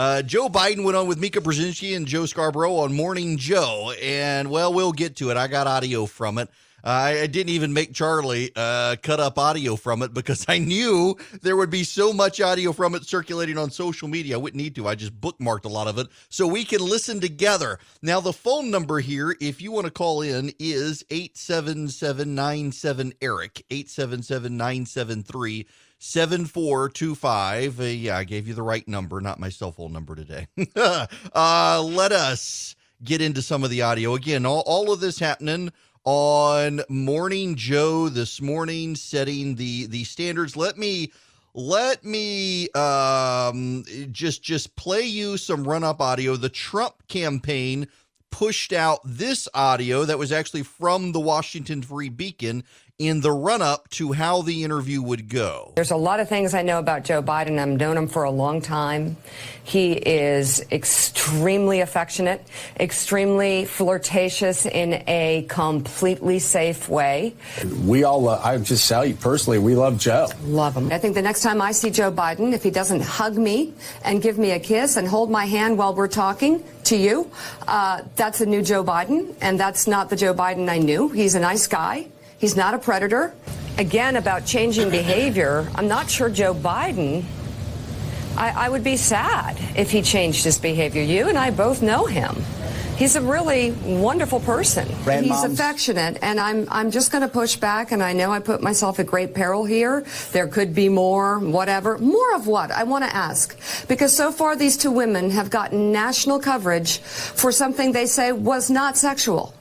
Uh, Joe Biden went on with Mika Brzezinski and Joe Scarborough on Morning Joe, and well, we'll get to it. I got audio from it. I didn't even make Charlie uh, cut up audio from it because I knew there would be so much audio from it circulating on social media. I wouldn't need to. I just bookmarked a lot of it so we can listen together. Now, the phone number here, if you want to call in, is 877 Eric, 877 973 7425. Uh, yeah, I gave you the right number, not my cell phone number today. uh, let us get into some of the audio. Again, all, all of this happening on Morning Joe this morning, setting the the standards. Let me let me um, just just play you some run up audio. The Trump campaign pushed out this audio that was actually from the Washington Free Beacon in the run up to how the interview would go. There's a lot of things I know about Joe Biden. I've known him for a long time. He is extremely affectionate, extremely flirtatious in a completely safe way. We all, uh, I just tell you personally, we love Joe. Love him. I think the next time I see Joe Biden, if he doesn't hug me and give me a kiss and hold my hand while we're talking to you, uh, that's a new Joe Biden, and that's not the Joe Biden I knew. He's a nice guy. He's not a predator. Again, about changing behavior, I'm not sure Joe Biden. I, I would be sad if he changed his behavior. You and I both know him. He's a really wonderful person. He's affectionate, and I'm I'm just going to push back. And I know I put myself at great peril here. There could be more, whatever. More of what? I want to ask because so far these two women have gotten national coverage for something they say was not sexual.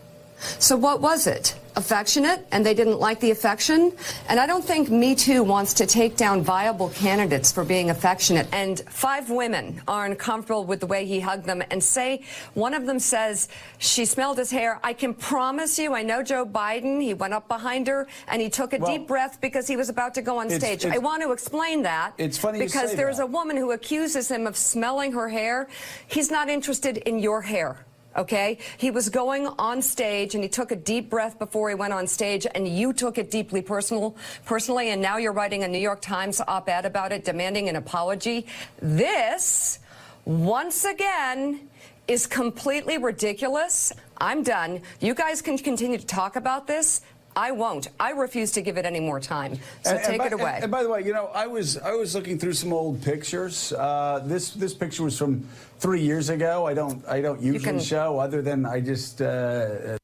So what was it? Affectionate and they didn't like the affection. And I don't think Me Too wants to take down viable candidates for being affectionate. And five women are uncomfortable with the way he hugged them and say one of them says she smelled his hair. I can promise you, I know Joe Biden. He went up behind her and he took a well, deep breath because he was about to go on stage. It's, I want to explain that. It's funny because there's that. a woman who accuses him of smelling her hair. He's not interested in your hair okay? He was going on stage and he took a deep breath before he went on stage and you took it deeply personal, personally and now you're writing a New York Times op-ed about it demanding an apology. This, once again, is completely ridiculous. I'm done. You guys can continue to talk about this. I won't. I refuse to give it any more time. So and, take and by, it away. And, and, by the way, you know, I was I was looking through some old pictures. Uh, this this picture was from three years ago. I don't I don't usually can, show other than I just. Uh,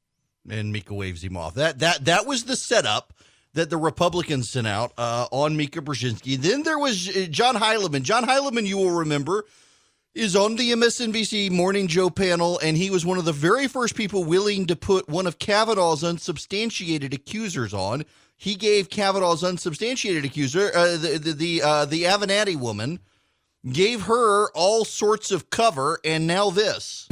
and Mika waves him off. That that that was the setup that the Republicans sent out uh, on Mika Brzezinski. Then there was uh, John Heilemann. John Heilemann, you will remember is on the MSNBC Morning Joe panel, and he was one of the very first people willing to put one of Kavanaugh's unsubstantiated accusers on. He gave Kavanaugh's unsubstantiated accuser, uh, the the the, uh, the Avenatti woman, gave her all sorts of cover, and now this.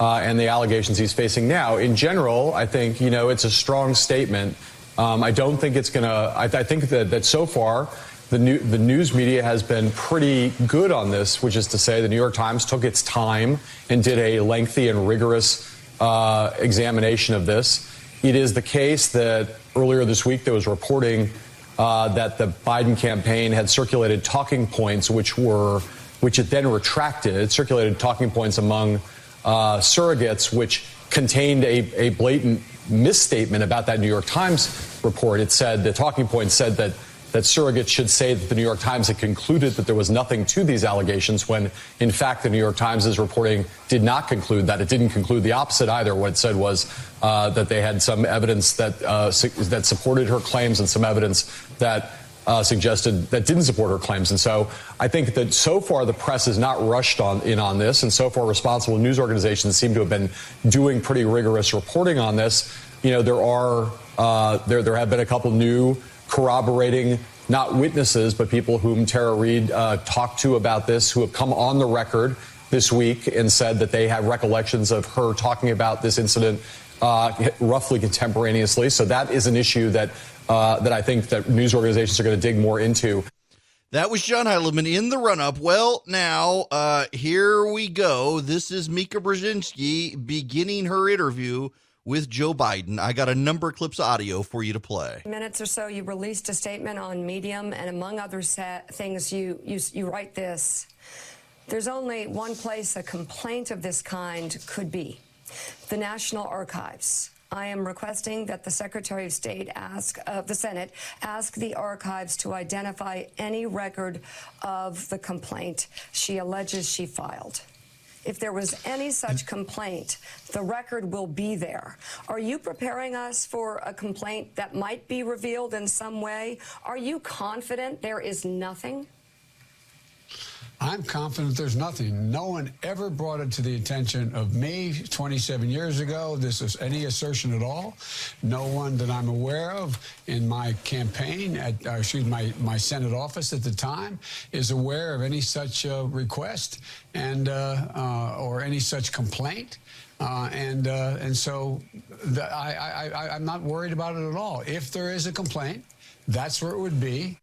Uh, and the allegations he's facing now. In general, I think you know it's a strong statement. Um, I don't think it's going to. I, think that that so far the, new, the news media has been pretty good on this, which is to say, the New York Times took its time and did a lengthy and rigorous uh, examination of this. It is the case that earlier this week there was reporting uh, that the Biden campaign had circulated talking points, which were which it then retracted. It circulated talking points among uh, surrogates, which contained a, a blatant misstatement about that New York Times report. It said the talking points said that that surrogates should say that the New York Times had concluded that there was nothing to these allegations when, in fact, the New York Times' reporting did not conclude that. It didn't conclude the opposite either. What it said was uh, that they had some evidence that, uh, su- that supported her claims and some evidence that uh, suggested that didn't support her claims. And so I think that so far the press has not rushed on in on this, and so far responsible news organizations seem to have been doing pretty rigorous reporting on this. You know, there are uh, there there have been a couple new corroborating not witnesses, but people whom Tara Reade uh, talked to about this, who have come on the record this week and said that they have recollections of her talking about this incident uh, roughly contemporaneously. So that is an issue that uh, that I think that news organizations are going to dig more into. That was John Heilemann in the run-up. Well, now uh, here we go. This is Mika Brzezinski beginning her interview with Joe Biden. I got a number of clips of audio for you to play. Minutes or so, you released a statement on Medium, and among other things, you you, you write this. There's only one place a complaint of this kind could be the National Archives. I am requesting that the Secretary of State ask of uh, the Senate ask the archives to identify any record of the complaint she alleges she filed. If there was any such complaint, the record will be there. Are you preparing us for a complaint that might be revealed in some way? Are you confident there is nothing? I'm confident there's nothing. No one ever brought it to the attention of me 27 years ago. This is any assertion at all. No one that I'm aware of in my campaign at, uh, excuse my my Senate office at the time is aware of any such uh, request and uh, uh or any such complaint. Uh, and uh, and so the, I, I, I'm not worried about it at all. If there is a complaint, that's where it would be.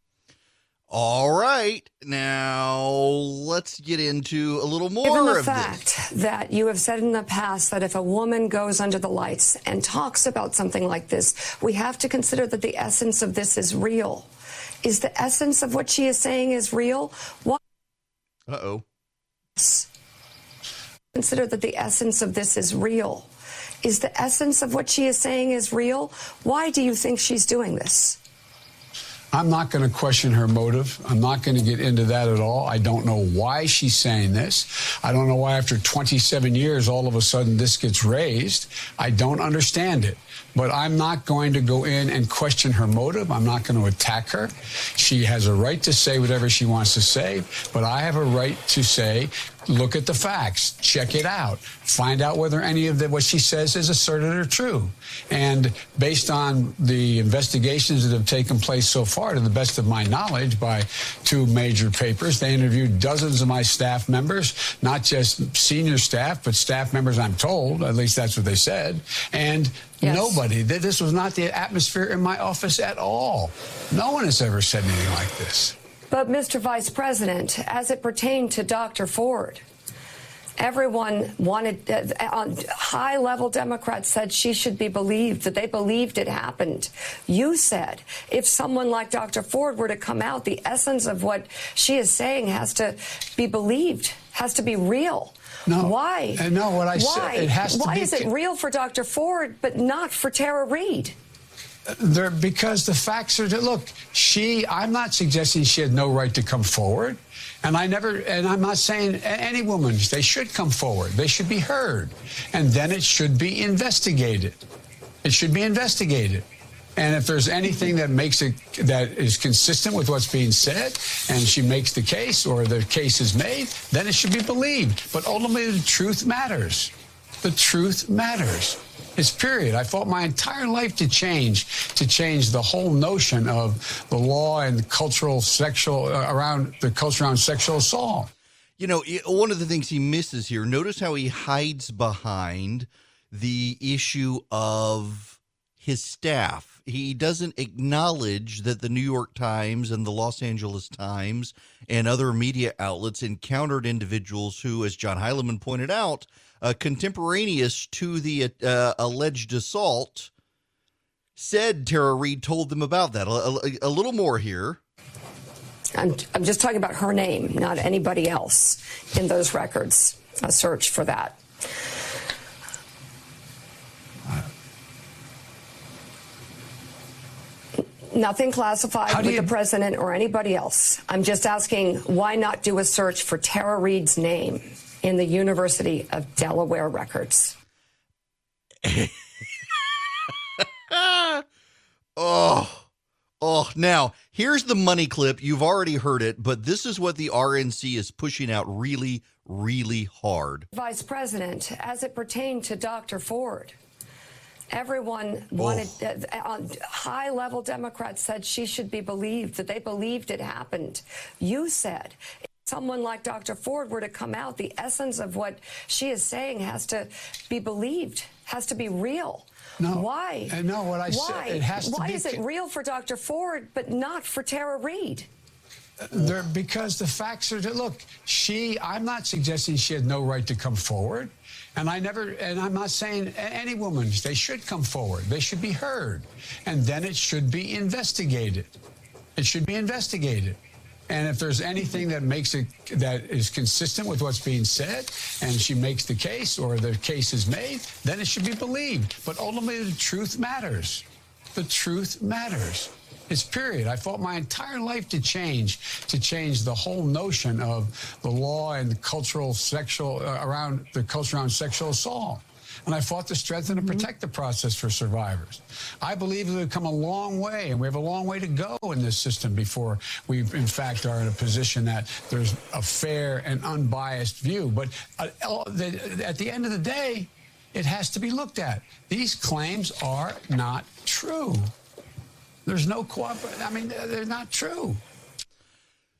All right. Now let's get into a little more Given the fact this. that you have said in the past that if a woman goes under the lights and talks about something like this, we have to consider that the essence of this is real. Is the essence of what she is saying is real? Why? Uh oh. Consider that the essence of this is real. Is the essence of what she is saying is real? Why do you think she's doing this? I'm not going to question her motive. I'm not going to get into that at all. I don't know why she's saying this. I don't know why after 27 years, all of a sudden this gets raised. I don't understand it. But I'm not going to go in and question her motive. I'm not going to attack her. She has a right to say whatever she wants to say, but I have a right to say, look at the facts, check it out, find out whether any of the, what she says is asserted or true. And based on the investigations that have taken place so far, to the best of my knowledge, by two major papers, they interviewed dozens of my staff members, not just senior staff, but staff members, I'm told, at least that's what they said. And Yes. Nobody. This was not the atmosphere in my office at all. No one has ever said anything like this. But, Mr. Vice President, as it pertained to Dr. Ford, everyone wanted, uh, high level Democrats said she should be believed, that they believed it happened. You said if someone like Dr. Ford were to come out, the essence of what she is saying has to be believed, has to be real. No. Why? No, what I Why? said, it has Why to be. Why is it real for Dr. Ford, but not for Tara Reade? There, because the facts are that look. She, I'm not suggesting she had no right to come forward, and I never, and I'm not saying any woman they should come forward. They should be heard, and then it should be investigated. It should be investigated. And if there's anything that makes it that is consistent with what's being said, and she makes the case or the case is made, then it should be believed. But ultimately, the truth matters. The truth matters. It's period. I fought my entire life to change, to change the whole notion of the law and cultural sexual uh, around the culture around sexual assault. You know, one of the things he misses here. Notice how he hides behind the issue of his staff. He doesn't acknowledge that the New York Times and the Los Angeles Times and other media outlets encountered individuals who, as John Heilemann pointed out, uh, contemporaneous to the uh, alleged assault, said Tara Reade told them about that. A, a, a little more here. I'm, I'm just talking about her name, not anybody else in those records. A search for that. Nothing classified with you... the president or anybody else. I'm just asking why not do a search for Tara Reade's name in the University of Delaware records? oh. Oh, now here's the money clip. You've already heard it, but this is what the RNC is pushing out really, really hard. Vice President, as it pertained to Dr. Ford, everyone wanted, uh, high level Democrats said she should be believed, that they believed it happened. You said if someone like Dr. Ford were to come out, the essence of what she is saying has to be believed, has to be real. No. Why? Uh, no, what I Why? said, it has Why to be. is it real for Dr. Ford, but not for Tara Reade? There, because the facts are that look. She, I'm not suggesting she had no right to come forward, and I never, and I'm not saying any woman they should come forward. They should be heard, and then it should be investigated. It should be investigated. And if there's anything that makes it that is consistent with what's being said, and she makes the case or the case is made, then it should be believed. But ultimately, the truth matters. The truth matters. It's period. I fought my entire life to change, to change the whole notion of the law and the cultural sexual uh, around the culture around sexual assault and I fought to strengthen and protect the process for survivors. I believe we've come a long way, and we have a long way to go in this system before we, in fact, are in a position that there's a fair and unbiased view. But uh, at the end of the day, it has to be looked at. These claims are not true. There's no cooperation. I mean, they're not true.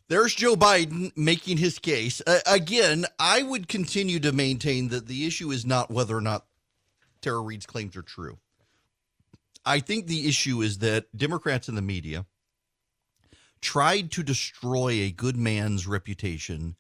There's Joe Biden making his case. Uh, again, I would continue to maintain that the issue is not whether or not Tara Reade's claims are true. I think the issue is that Democrats in the media tried to destroy a good man's reputation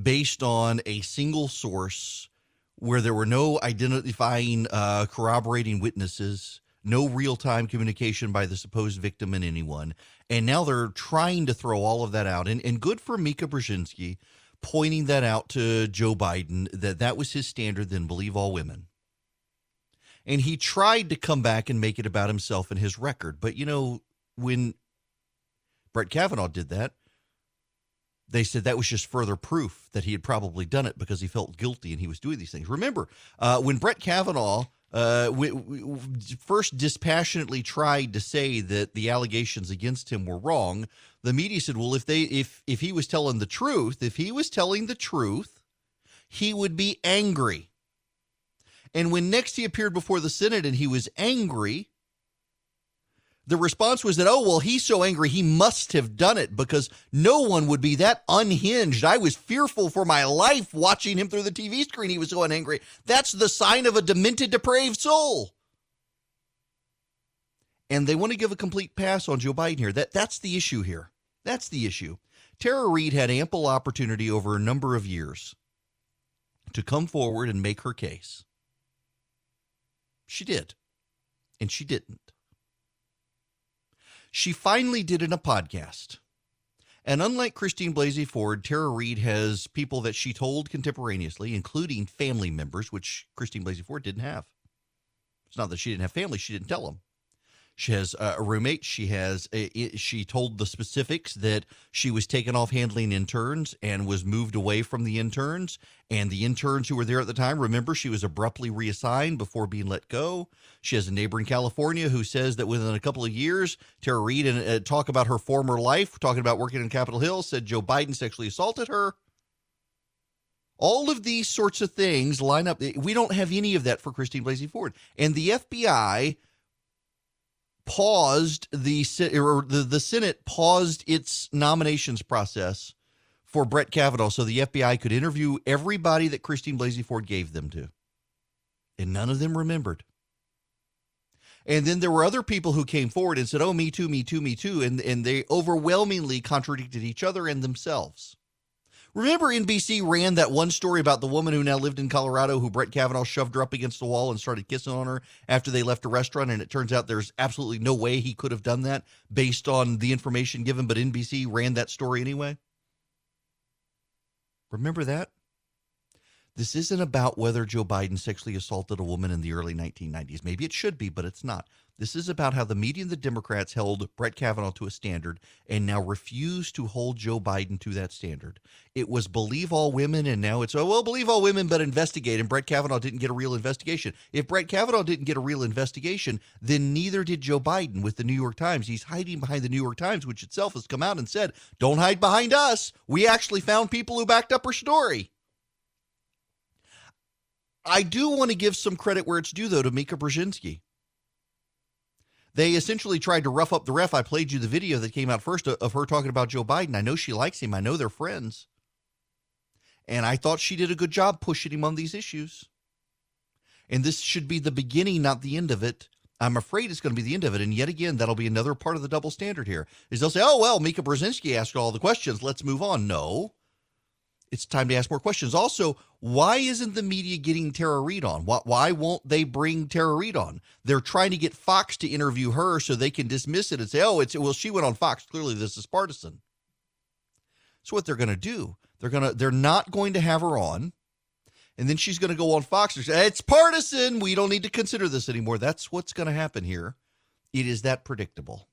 based on a single source where there were no identifying, uh, corroborating witnesses, no real time communication by the supposed victim and anyone. And now they're trying to throw all of that out. And, and good for Mika Brzezinski pointing that out to Joe Biden that that was his standard, then believe all women and he tried to come back and make it about himself and his record. But you know, when Brett Kavanaugh did that, they said that was just further proof that he had probably done it because he felt guilty and he was doing these things. Remember, uh, when Brett Kavanaugh uh, we, we first dispassionately tried to say that the allegations against him were wrong, the media said, "Well, if they if if he was telling the truth, if he was telling the truth, he would be angry." And when next he appeared before the Senate and he was angry, the response was that, oh, well, he's so angry, he must have done it because no one would be that unhinged. I was fearful for my life watching him through the TV screen. He was so angry. That's the sign of a demented, depraved soul. And they want to give a complete pass on Joe Biden here. That, that's the issue here. That's the issue. Tara Reade had ample opportunity over a number of years to come forward and make her case. She did. And she didn't. She finally did in a podcast. And unlike Christine Blasey Ford, Tara Reade has people that she told contemporaneously, including family members, which Christine Blasey Ford didn't have. It's not that she didn't have family, she didn't tell them. She has a roommate. She has a, she told the specifics that she was taken off handling interns and was moved away from the interns. And the interns who were there at the time, remember, she was abruptly reassigned before being let go. She has a neighbor in California who says that within a couple of years, Tara Reade and uh, talk about her former life, talking about working in Capitol Hill, said Joe Biden sexually assaulted her. All of these sorts of things line up. We don't have any of that for Christine Blasey Ford. And the FBI paused the or the, the Senate paused its nominations process for Brett Kavanaugh so the FBI could interview everybody that Christine Blasey Ford gave them to. And none of them remembered. And then there were other people who came forward and said, Oh, me too, me too, me too. And, and they overwhelmingly contradicted each other and themselves. Remember, NBC ran that one story about the woman who now lived in Colorado who Brett Kavanaugh shoved her up against the wall and started kissing on her after they left a restaurant. And it turns out there's absolutely no way he could have done that based on the information given, but NBC ran that story anyway. Remember that? This isn't about whether Joe Biden sexually assaulted a woman in the early 1990s. Maybe it should be, but it's not. This is about how the media and the Democrats held Brett Kavanaugh to a standard and now refuse to hold Joe Biden to that standard. It was believe all women, and now it's, oh, well, believe all women, but investigate. And Brett Kavanaugh didn't get a real investigation. If Brett Kavanaugh didn't get a real investigation, then neither did Joe Biden with the New York Times. He's hiding behind the New York Times, which itself has come out and said, don't hide behind us. We actually found people who backed up her story. I do want to give some credit where it's due, though, to Mika Brzezinski. They essentially tried to rough up the ref. I played you the video that came out first of her talking about Joe Biden. I know she likes him. I know they're friends. And I thought she did a good job pushing him on these issues. And this should be the beginning, not the end of it. I'm afraid it's going to be the end of it. And yet again, that'll be another part of the double standard here. Is they'll say, oh, well, Mika Brzezinski asked all the questions. Let's move on. No it's time to ask more questions. Also, why isn't the media getting Tara Reade on? Why, why won't they bring Tara Reade on? They're trying to get Fox to interview her so they can dismiss it and say, oh, it's well, she went on Fox. Clearly, this is partisan. So what they're going to do. They're to they're not going to have her on. And then she's going to go on Fox and say, "It's partisan. We don't need to consider this anymore." That's what's going to happen here. It is that predictable.